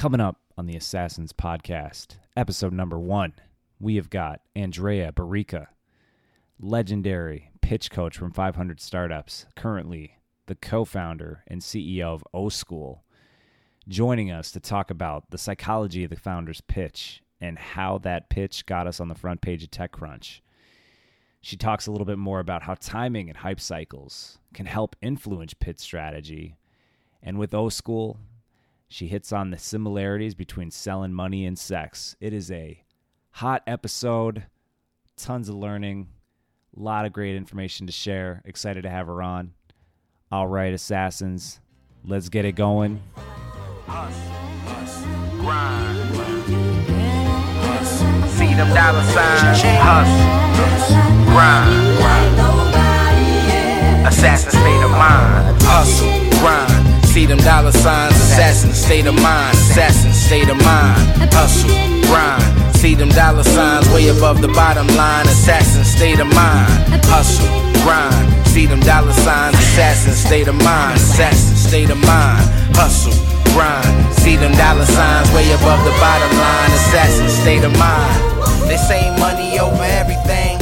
Coming up on the Assassins podcast, episode number one, we have got Andrea Barrica, legendary pitch coach from 500 Startups, currently the co founder and CEO of O School, joining us to talk about the psychology of the founder's pitch and how that pitch got us on the front page of TechCrunch. She talks a little bit more about how timing and hype cycles can help influence pitch strategy. And with O School, she hits on the similarities between selling money and sex. It is a hot episode, tons of learning, a lot of great information to share. Excited to have her on. All right, assassins, let's get it going. Us, us, grind. Us. See them dollar signs. Us, grind. Assassin state of mind. Hustle, grind. See them dollar signs. Assassin state of mind. Assassin state of mind. Hustle, grind. See them dollar signs way above the bottom line. Assassin state of mind. Hustle, grind. See them dollar signs. Assassin state of mind. Assassin state of mind. Hustle, grind. See them dollar signs way above the bottom line. Assassin state of mind. They say money over everything.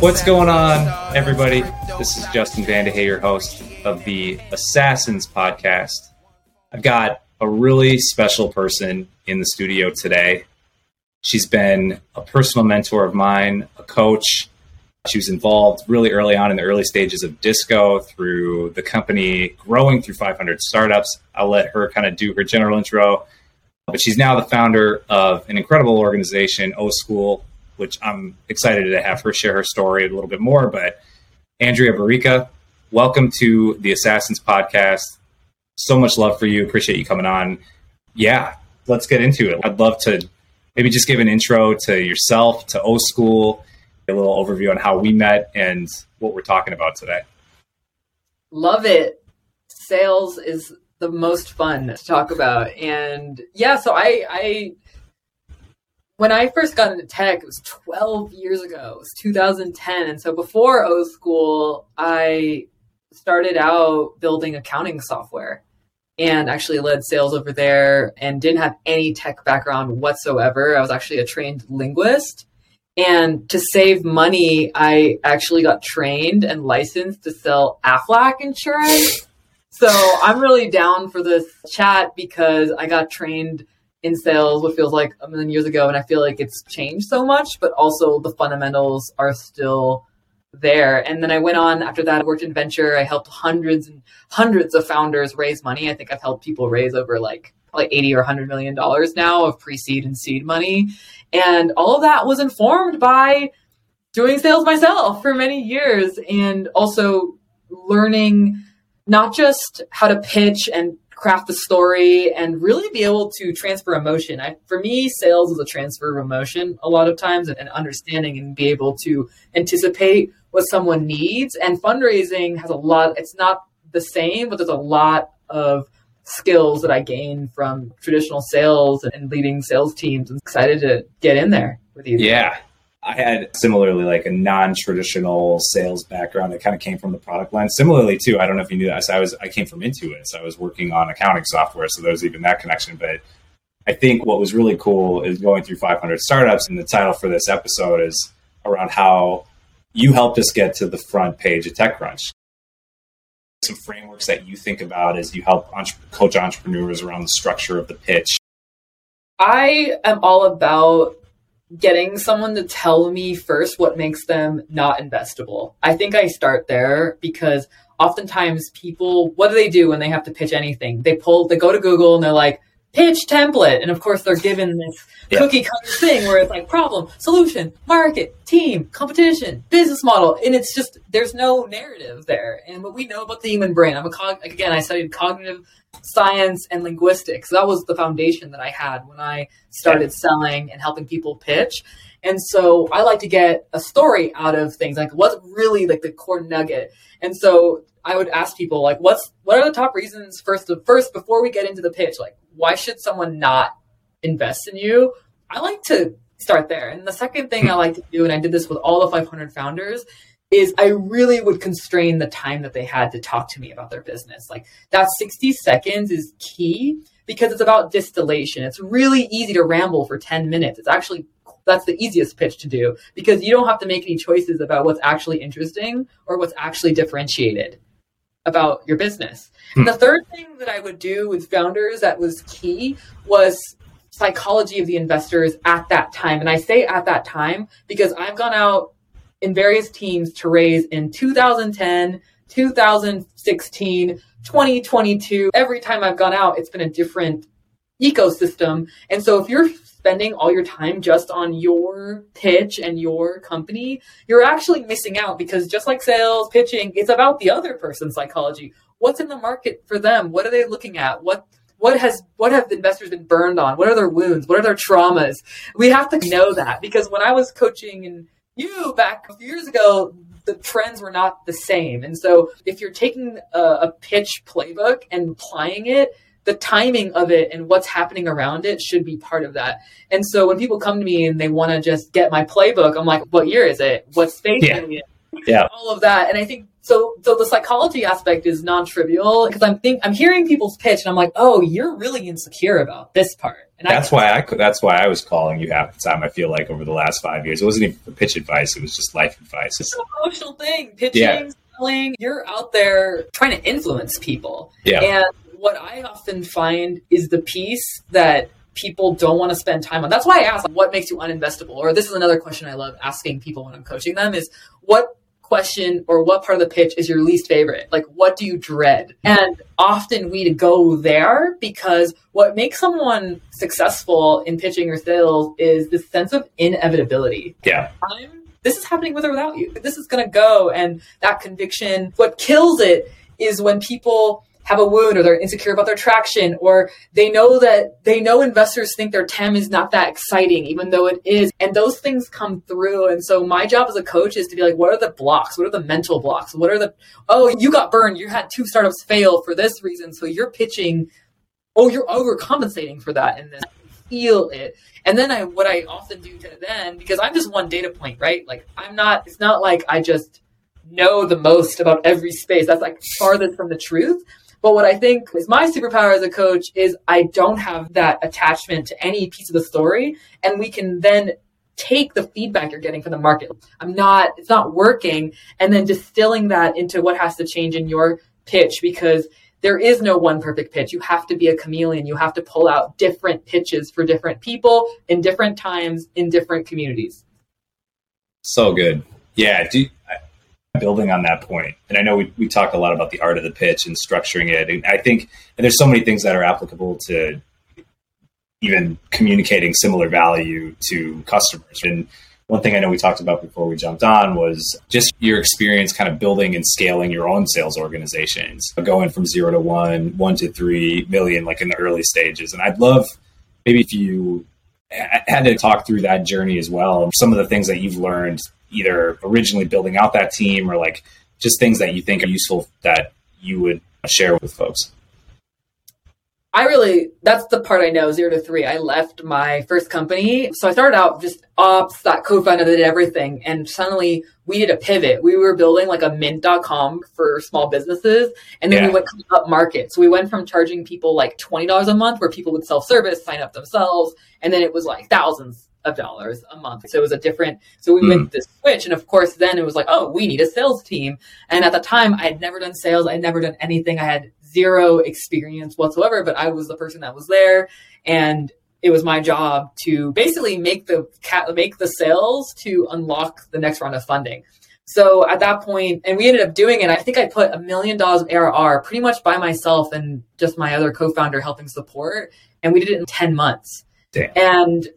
What's going on, everybody? This is Justin Vandehey, your host of the Assassins podcast. I've got a really special person in the studio today. She's been a personal mentor of mine, a coach. She was involved really early on in the early stages of Disco through the company growing through 500 startups. I'll let her kind of do her general intro. But she's now the founder of an incredible organization, O School, which I'm excited to have her share her story a little bit more. But Andrea Barrica, welcome to the Assassins podcast. So much love for you. Appreciate you coming on. Yeah, let's get into it. I'd love to maybe just give an intro to yourself, to O School, a little overview on how we met and what we're talking about today. Love it. Sales is the most fun to talk about. And yeah, so I, I when I first got into tech, it was 12 years ago. It was 2010. And so before O School, I started out building accounting software and actually led sales over there and didn't have any tech background whatsoever. I was actually a trained linguist. And to save money, I actually got trained and licensed to sell Aflac insurance. So I'm really down for this chat because I got trained in sales what feels like a million years ago and I feel like it's changed so much, but also the fundamentals are still there. And then I went on after that, I worked in venture. I helped hundreds and hundreds of founders raise money. I think I've helped people raise over like like 80 or 100 million dollars now of pre-seed and seed money. And all of that was informed by doing sales myself for many years and also learning not just how to pitch and craft the story and really be able to transfer emotion. I, for me, sales is a transfer of emotion a lot of times and, and understanding and be able to anticipate what someone needs. And fundraising has a lot, it's not the same, but there's a lot of skills that I gained from traditional sales and leading sales teams. I'm excited to get in there with you. Yeah. I had similarly like a non-traditional sales background that kind of came from the product line. Similarly, too, I don't know if you knew that. So I was I came from Intuit, so I was working on accounting software, so there was even that connection. But I think what was really cool is going through 500 startups, and the title for this episode is around how you helped us get to the front page of TechCrunch. Some frameworks that you think about as you help entre- coach entrepreneurs around the structure of the pitch. I am all about getting someone to tell me first what makes them not investable. I think I start there because oftentimes people, what do they do when they have to pitch anything? They pull, they go to Google and they're like, pitch template. And of course, they're given this Yeah. cookie cutter thing where it's like problem, solution, market, team, competition, business model. And it's just, there's no narrative there. And what we know about the human brain, I'm a cog, again, I studied cognitive science and linguistics. That was the foundation that I had when I started selling and helping people pitch. And so I like to get a story out of things, like what's really like the core nugget. And so I would ask people like, what's what are the top reasons first first before we get into the pitch? Like, why should someone not invest in you? I like to start there. And the second thing I hmm. like to do, and I did this with all the 500 founders, is I really would constrain the time that they had to talk to me about their business. Like that 60 seconds is key because it's about distillation. It's really easy to ramble for 10 minutes. It's actually that's the easiest pitch to do because you don't have to make any choices about what's actually interesting or what's actually differentiated about your business. Hmm. The third thing that I would do with founders that was key was psychology of the investors at that time. And I say at that time because I've gone out in various teams to raise in 2010, 2016, 2022. Every time I've gone out, it's been a different ecosystem. And so if you're spending all your time just on your pitch and your company, you're actually missing out because just like sales, pitching, it's about the other person's psychology. What's in the market for them? What are they looking at? What what has what have investors been burned on? What are their wounds? What are their traumas? We have to know that because when I was coaching and you back a few years ago, the trends were not the same. And so if you're taking a, a pitch playbook and applying it, the timing of it and what's happening around it should be part of that. And so when people come to me and they want to just get my playbook, I'm like, what year is it? What space yeah. Yeah. All of that. And I think so so the psychology aspect is non-trivial because I'm think I'm hearing people's pitch and I'm like, "Oh, you're really insecure about this part." And that's I, why I that's why I was calling you half the time. I feel like over the last five years, it wasn't even pitch advice; it was just life advice. It's an emotional thing. Pitching, yeah. selling. You're out there trying to influence people. Yeah. And what I often find is the piece that people don't want to spend time on. That's why I ask, what makes you uninvestable? Or this is another question I love asking people when I'm coaching them is what question or what part of the pitch is your least favorite? Like, what do you dread? And often we go there because what makes someone successful in pitching or sales is this sense of inevitability. Yeah. I'm, this is happening with or without you. This is going to go. And that conviction, what kills it is when people have a wound or they're insecure about their traction or they know that they know investors think their TAM is not that exciting, even though it is. And those things come through. And so my job as a coach is to be like, what are the blocks? What are the mental blocks? What are the, oh, you got burned. You had two startups fail for this reason. So you're pitching, oh, you're overcompensating for that in this. Feel it. And then I, what I often do to then, because I'm just one data point, right? Like I'm not, it's not like I just know the most about every space. That's like farthest from the truth. But what I think is my superpower as a coach is I don't have that attachment to any piece of the story. And we can then take the feedback you're getting from the market. I'm not, it's not working. And then distilling that into what has to change in your pitch because there is no one perfect pitch. You have to be a chameleon. You have to pull out different pitches for different people in different times in different communities. So good. Yeah. Do, building on that point, and I know we, we talk a lot about the art of the pitch and structuring it. And I think and there's so many things that are applicable to even communicating similar value to customers. And one thing I know we talked about before we jumped on was just your experience kind of building and scaling your own sales organizations, going from zero to one, one to three million, like in the early stages. And I'd love maybe if you had to talk through that journey as well, some of the things that you've learned either originally building out that team or like just things that you think are useful that you would share with folks? I really, that's the part I know, zero to three. I left my first company. So I started out just ops, that co-founder that did everything. And suddenly we did a pivot. We were building like a mint.com for small businesses. And then yeah. we went up market. So we went from charging people like $20 a month where people would self-service, sign up themselves. And then it was like thousands of dollars a month. So it was a different, so we mm. made this switch. And of course, then it was like, oh, we need a sales team. And at the time, I had never done sales. I had never done anything. I had zero experience whatsoever, but I was the person that was there. And it was my job to basically make the cat, make the sales to unlock the next round of funding. So at that point, and we ended up doing it. I think I put a million dollars of ARR pretty much by myself and just my other co-founder helping support, and we did it in ten months. Damn. And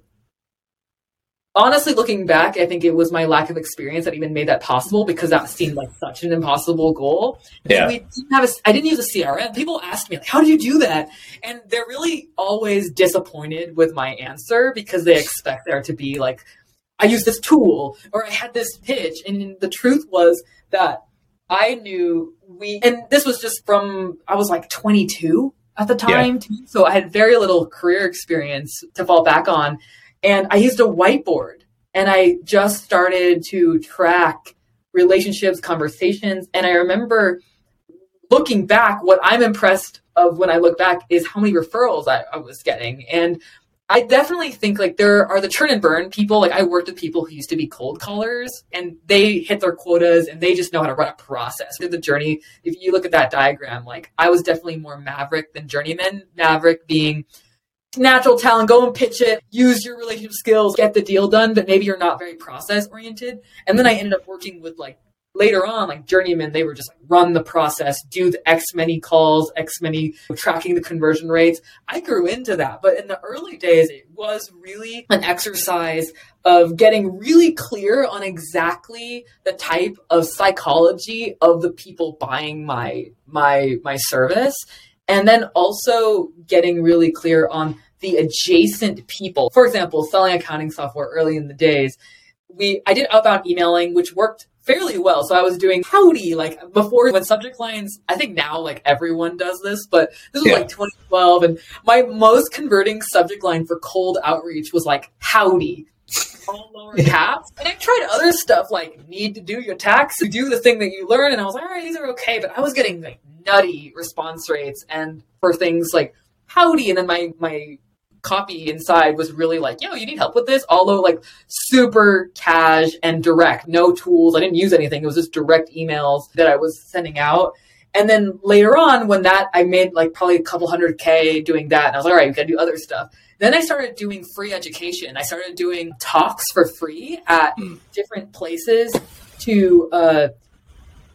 honestly, looking back, I think it was my lack of experience that even made that possible because that seemed like such an impossible goal. Yeah. We didn't have a, I didn't use a CRM. People ask me, like, how do you do that? And they're really always disappointed with my answer because they expect there to be like, I used this tool or I had this pitch. And the truth was that I knew we, and this was just from, I was like 22 at the time. Yeah. So I had very little career experience to fall back on. And I used a whiteboard and I just started to track relationships, conversations. And I remember looking back, what I'm impressed of when I look back is how many referrals I, I was getting. And I definitely think like there are the churn and burn people. Like I worked with people who used to be cold callers and they hit their quotas and they just know how to run a process. Through the journey, if you look at that diagram, like I was definitely more maverick than journeyman. Maverick being natural talent, go and pitch it, use your relationship skills, get the deal done, but maybe you're not very process oriented. And then I ended up working with like later on, like journeymen, they were just like, run the process, do the X many calls, X many tracking the conversion rates. I grew into that. But in the early days, it was really an exercise of getting really clear on exactly the type of psychology of the people buying my my my service. And then also getting really clear on the adjacent people. For example, selling accounting software early in the days, we I did outbound emailing, which worked fairly well. So I was doing howdy, like before when subject lines, I think now like everyone does this, but this was yeah. like 2012. And my most converting subject line for cold outreach was like howdy. Lower caps. And I tried other stuff like need to do your tax, do the thing that you learn. And I was like, all right, these are okay. But I was getting like nutty response rates and for things like howdy. And then my, my copy inside was really like, yo, you need help with this? Although like super cash and direct, no tools. I didn't use anything. It was just direct emails that I was sending out. And then later on, when that I made like probably a couple hundred K doing that, and I was like, all right, we gotta do other stuff. Then I started doing free education. I started doing talks for free at mm. different places to uh,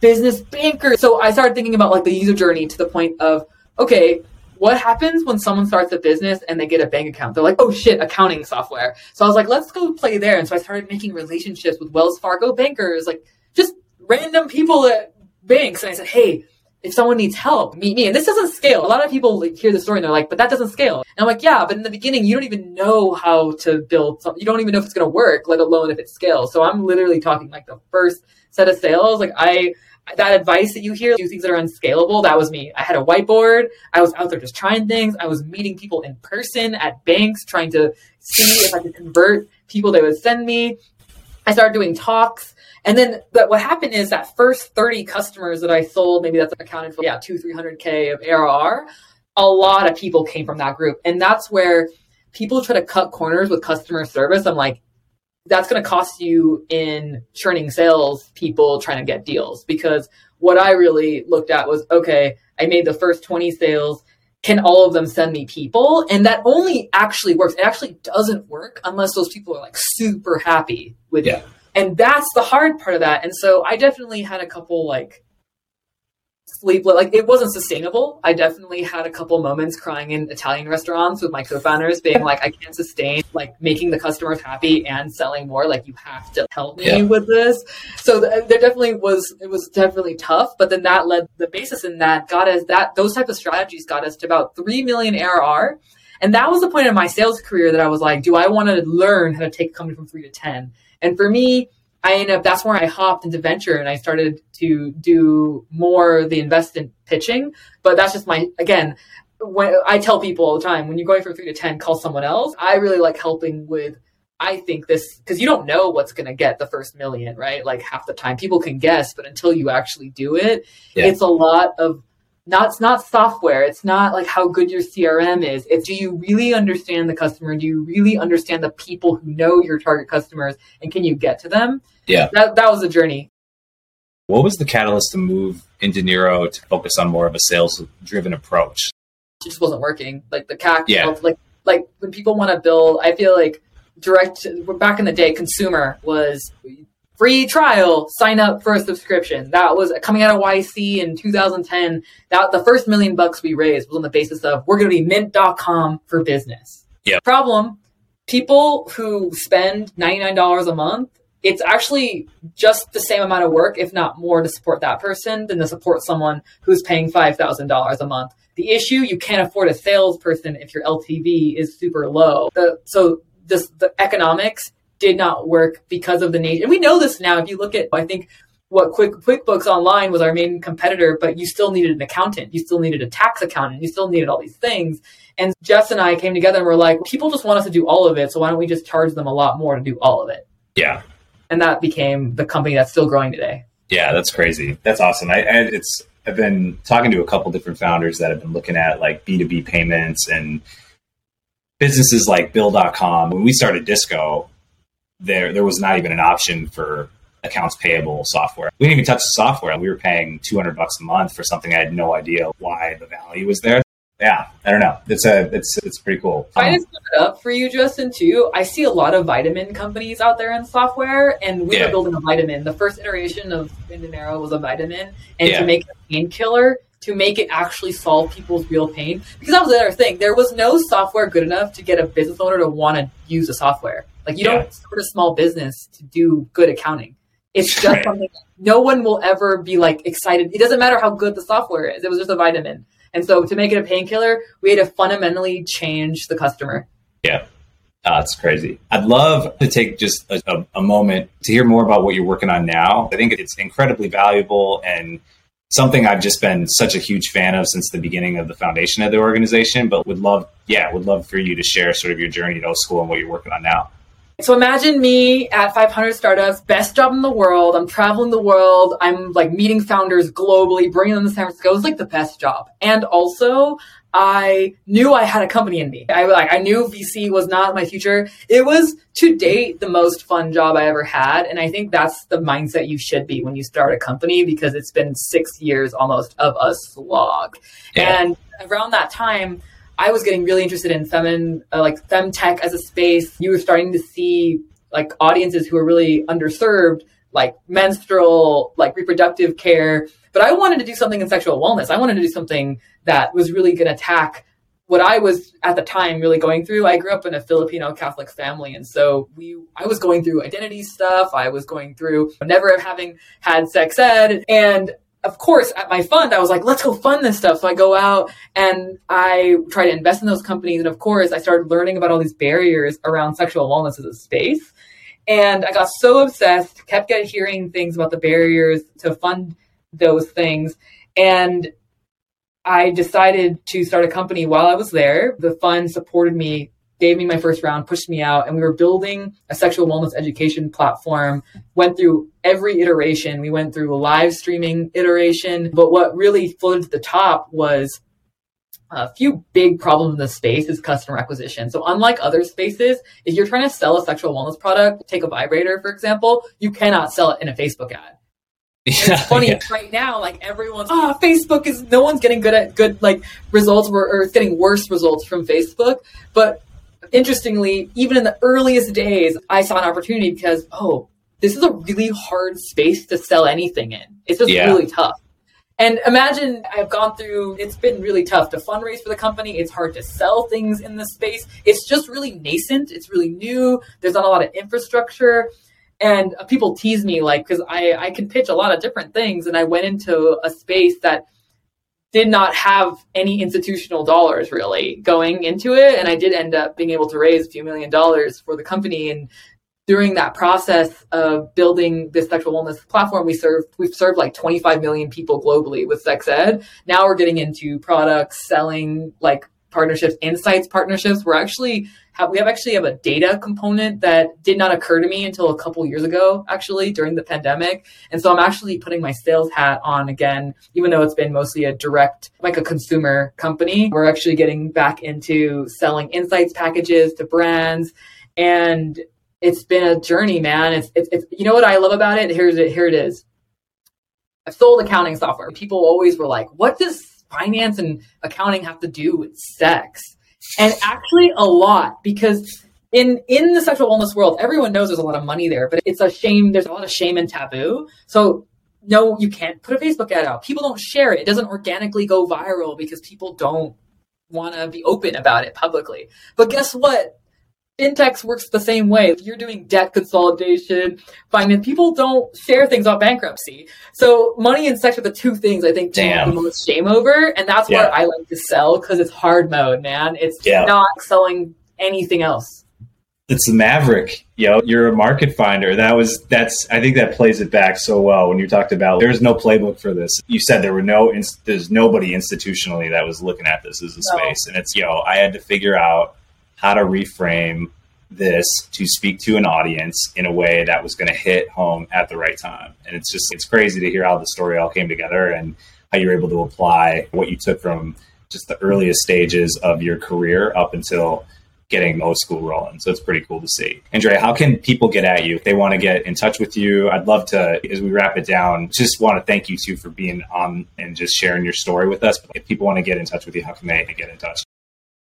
business bankers. So I started thinking about like the user journey to the point of, okay, what happens when someone starts a business and they get a bank account? They're like, oh shit, accounting software. So I was like, let's go play there. And so I started making relationships with Wells Fargo bankers, like just random people at banks. And I said, hey, if someone needs help, meet me. And this doesn't scale. A lot of people like, hear the story and they're like, but that doesn't scale. And I'm like, yeah, but in the beginning, you don't even know how to build something. You don't even know if it's going to work, let alone if it scales. So I'm literally talking like the first set of sales. Like I, that advice that you hear, do things that are unscalable, that was me. I had a whiteboard. I was out there just trying things. I was meeting people in person at banks, trying to see if I could convert people they would send me. I started doing talks. And then but what happened is that first 30 customers that I sold, maybe that's accounted for, yeah, two, 300K of ARR, a lot of people came from that group. And that's where people try to cut corners with customer service. I'm like, that's going to cost you in churning sales people trying to get deals because what I really looked at was okay, I made the first 20 sales. Can all of them send me people? And that only actually works. It actually doesn't work unless those people are like super happy with yeah. And that's the hard part of that. And so I definitely had a couple like sleepless. Like it wasn't sustainable. I definitely had a couple moments crying in Italian restaurants with my co-founders, being like, I can't sustain like making the customers happy and selling more. Like you have to help me yeah. with this. So th- uh, there definitely was. It was definitely tough. But then that led the basis in that got us that those type of strategies got us to about three million ARR. And that was the point of my sales career that I was like, do I want to learn how to take a company from three to 10? And for me, I ended up that's where I hopped into venture and I started to do more the investment pitching. But that's just my again, when I tell people all the time, when you're going from three to ten, call someone else. I really like helping with I think this because you don't know what's going to get the first million, right? Like half the time, people can guess, but until you actually do it, yeah. it's a lot of not it's not software. It's not like how good your CRM is. It's do you really understand the customer? Do you really understand the people who know your target customers, and can you get to them? Yeah. That, that was a journey. What was the catalyst to move Indinero to focus on more of a sales driven approach? It just wasn't working. Like the CAC, yeah. like, like when people want to build, I feel like direct, back in the day, consumer was free trial, sign up for a subscription. That was coming out of YC in 2010. That the first million bucks we raised was on the basis of we're going to be mint.com for business. Yeah. Problem, people who spend $99 a month it's actually just the same amount of work, if not more, to support that person than to support someone who's paying $5,000 a month. The issue, you can't afford a salesperson if your LTV is super low. The, so this, the economics did not work because of the nature. And we know this now. If you look at, I think what Quick QuickBooks Online was our main competitor, but you still needed an accountant, you still needed a tax accountant, you still needed all these things. And Jess and I came together and we're like, people just want us to do all of it, so why don't we just charge them a lot more to do all of it? Yeah, And that became the company that's still growing today. Yeah, that's crazy. That's awesome. I, I it's I've been talking to a couple different founders that have been looking at like B2B payments and businesses like bill.com. When we started Disco, there there was not even an option for accounts payable software. We didn't even touch the software. We were paying 200 bucks a month for something I had no idea why the value was there. Yeah, I don't know. It's a it's it's pretty cool. I just sum it up for you, Justin. Too. I see a lot of vitamin companies out there in software, and we Yeah. were building a vitamin. The first iteration of Indinero was a vitamin, and Yeah. to make it a painkiller, to make it actually solve people's real pain. Because that was the other thing. There was no software good enough to get a business owner to want to use the software. Like you Yeah. don't start a small business to do good accounting. It's just Right. something no one will ever be like excited. It doesn't matter how good the software is. It was just a vitamin. And so to make it a painkiller, we had to fundamentally change the customer. Yeah. Ah, it's crazy. I'd love to take just a, a, a moment to hear more about what you're working on now. I think it's incredibly valuable and something I've just been such a huge fan of since the beginning of the foundation of the organization. But would love, yeah, would love for you to share sort of your journey at O School and what you're working on now. So imagine me at 500 startups, best job in the world. I'm traveling the world. I'm like meeting founders globally, bringing them to San Francisco. It was like the best job. And also, I knew I had a company in me. I like I knew VC was not my future. It was to date the most fun job I ever had, and I think that's the mindset you should be when you start a company because it's been six years almost of a slog. Yeah. And around that time, I was getting really interested in femin, uh, like femtech as a space. You were starting to see like audiences who are really underserved, like menstrual, like reproductive care. But I wanted to do something in sexual wellness. I wanted to do something that was really going to attack what I was at the time really going through. I grew up in a Filipino Catholic family, and so we, I was going through identity stuff. I was going through never having had sex ed, and of course, at my fund, I was like, let's go fund this stuff. So I go out and I try to invest in those companies. And of course, I started learning about all these barriers around sexual wellness as a space. And I got so obsessed, kept getting hearing things about the barriers to fund those things. And I decided to start a company while I was there. The fund supported me, gave me my first round, pushed me out, and we were building a sexual wellness education platform. Went through every iteration. We went through a live streaming iteration, but what really floated to the top was a few big problems in the space is customer acquisition. So unlike other spaces, if you're trying to sell a sexual wellness product, take a vibrator for example, you cannot sell it in a Facebook ad Yeah, funny yeah. right now like everyone's oh facebook is no one's getting good at good like results or, or it's getting worse results from facebook but interestingly even in the earliest days i saw an opportunity because oh this is a really hard space to sell anything in it's just Yeah. really tough and imagine I've gone through, it's been really tough to fundraise for the company. It's hard to sell things in this space. It's just really nascent. It's really new. There's not a lot of infrastructure. And people tease me like, because I, I can pitch a lot of different things. And I went into a space that did not have any institutional dollars really going into it. And I did end up being able to raise a few million dollars for the company. And during that process of building this sexual wellness platform, we served we've served like 25 million people globally with sex ed. Now we're getting into products, selling like partnerships, insights partnerships. We're actually have we have actually have a data component that did not occur to me until a couple years ago, actually during the pandemic. And so I'm actually putting my sales hat on again, even though it's been mostly a direct, like a consumer company. We're actually getting back into selling insights packages to brands and it's been a journey, man. It's, it's, it's you know what I love about it? Here's it. Here it is. I've sold accounting software. People always were like, "What does finance and accounting have to do with sex?" And actually, a lot because in in the sexual wellness world, everyone knows there's a lot of money there, but it's a shame. There's a lot of shame and taboo. So no, you can't put a Facebook ad out. People don't share it. It doesn't organically go viral because people don't want to be open about it publicly. But guess what? Fintechs works the same way. If you're doing debt consolidation, finance, people don't share things about bankruptcy. So money and sex are the two things I think people have Damn. the most shame over, and that's Yeah. what I like to sell because it's hard mode, man. It's Yeah. not selling anything else. It's the Maverick, yo. You're a market finder. That was that's. I think that plays it back so well when you talked about there's no playbook for this. You said there were no. There's nobody institutionally that was looking at this as a No. space, and it's yo. I had to figure out how to reframe this to speak to an audience in a way that was going to hit home at the right time. And it's just, it's crazy to hear how the story all came together and how you're able to apply what you took from just the earliest stages of your career up until getting O School rolling. So it's pretty cool to see. Andrea, how can people get at you if they want to get in touch with you? I'd love to, as we wrap it down, just want to thank you too for being on and just sharing your story with us. But if people want to get in touch with you, how can they get in touch?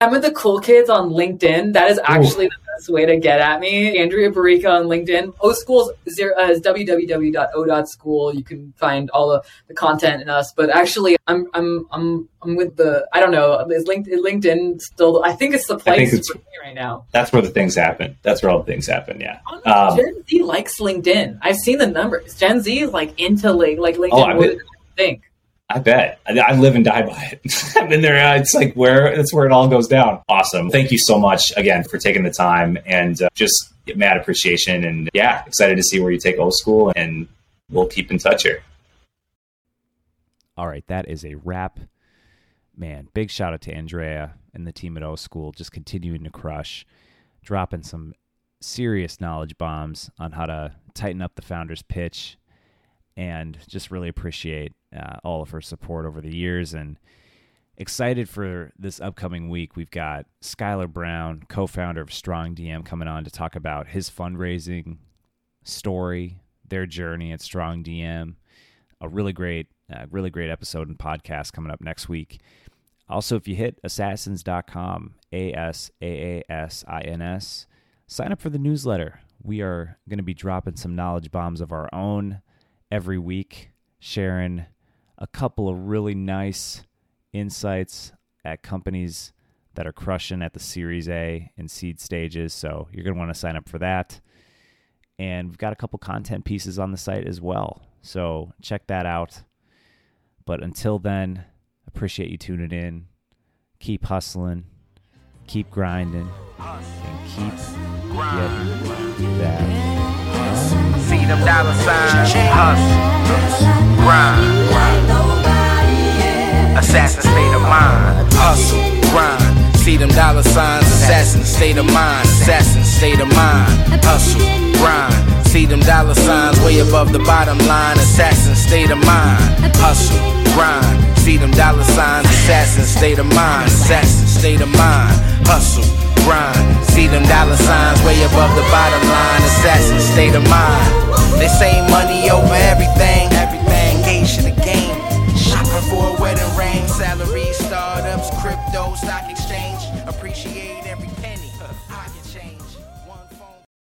I'm with the cool kids on LinkedIn. That is actually Ooh. the best way to get at me. Andrea Barrica on LinkedIn. O School's zero, uh, is www.o.school. You can find all the, the content in us. But actually, I'm I'm I'm I'm with the I don't know. Is LinkedIn still? I think it's the place it's, for me right now. That's where the things happen. That's where all the things happen. Yeah. Um, Gen Z likes LinkedIn. I've seen the numbers. Gen Z is like into like like LinkedIn. Oh, I think. I bet. I, I, live and die by it. I've been there. Uh, it's like where that's where it all goes down. Awesome. Thank you so much again for taking the time and uh, just mad appreciation. And yeah, excited to see where you take old School and we'll keep in touch here. All right. That is a wrap. Man, big shout out to Andrea and the team at O School just continuing to crush, dropping some serious knowledge bombs on how to tighten up the founder's pitch and just really appreciate uh, all of her support over the years and excited for this upcoming week. We've got Schuyler Brown, co-founder of Strong DM, coming on to talk about his fundraising story, their journey at Strong DM. A really great, uh, really great episode and podcast coming up next week. Also, if you hit assassins.com, A S A A S I N S, sign up for the newsletter. We are going to be dropping some knowledge bombs of our own every week, sharing a couple of really nice insights at companies that are crushing at the Series A and seed stages. So you're going to want to sign up for that. And we've got a couple content pieces on the site as well. So check that out. But until then, appreciate you tuning in. Keep hustling, keep grinding, and keep getting that. Them dollar signs, hustle, grind. Assassin state of mind, hustle, grind. See them dollar signs, assassin state of mind, assassin state of mind, hustle, grind. See them dollar signs way above the bottom line, assassin state of mind, hustle, grind. See them dollar signs, assassin state of mind, assassin state of mind, hustle, grind. See them dollar signs way above the bottom line, assassin state of mind. They say money over everything, everything, engaged in the game. Shopping for a wedding ring, salary, startups, crypto, stock exchange. Appreciate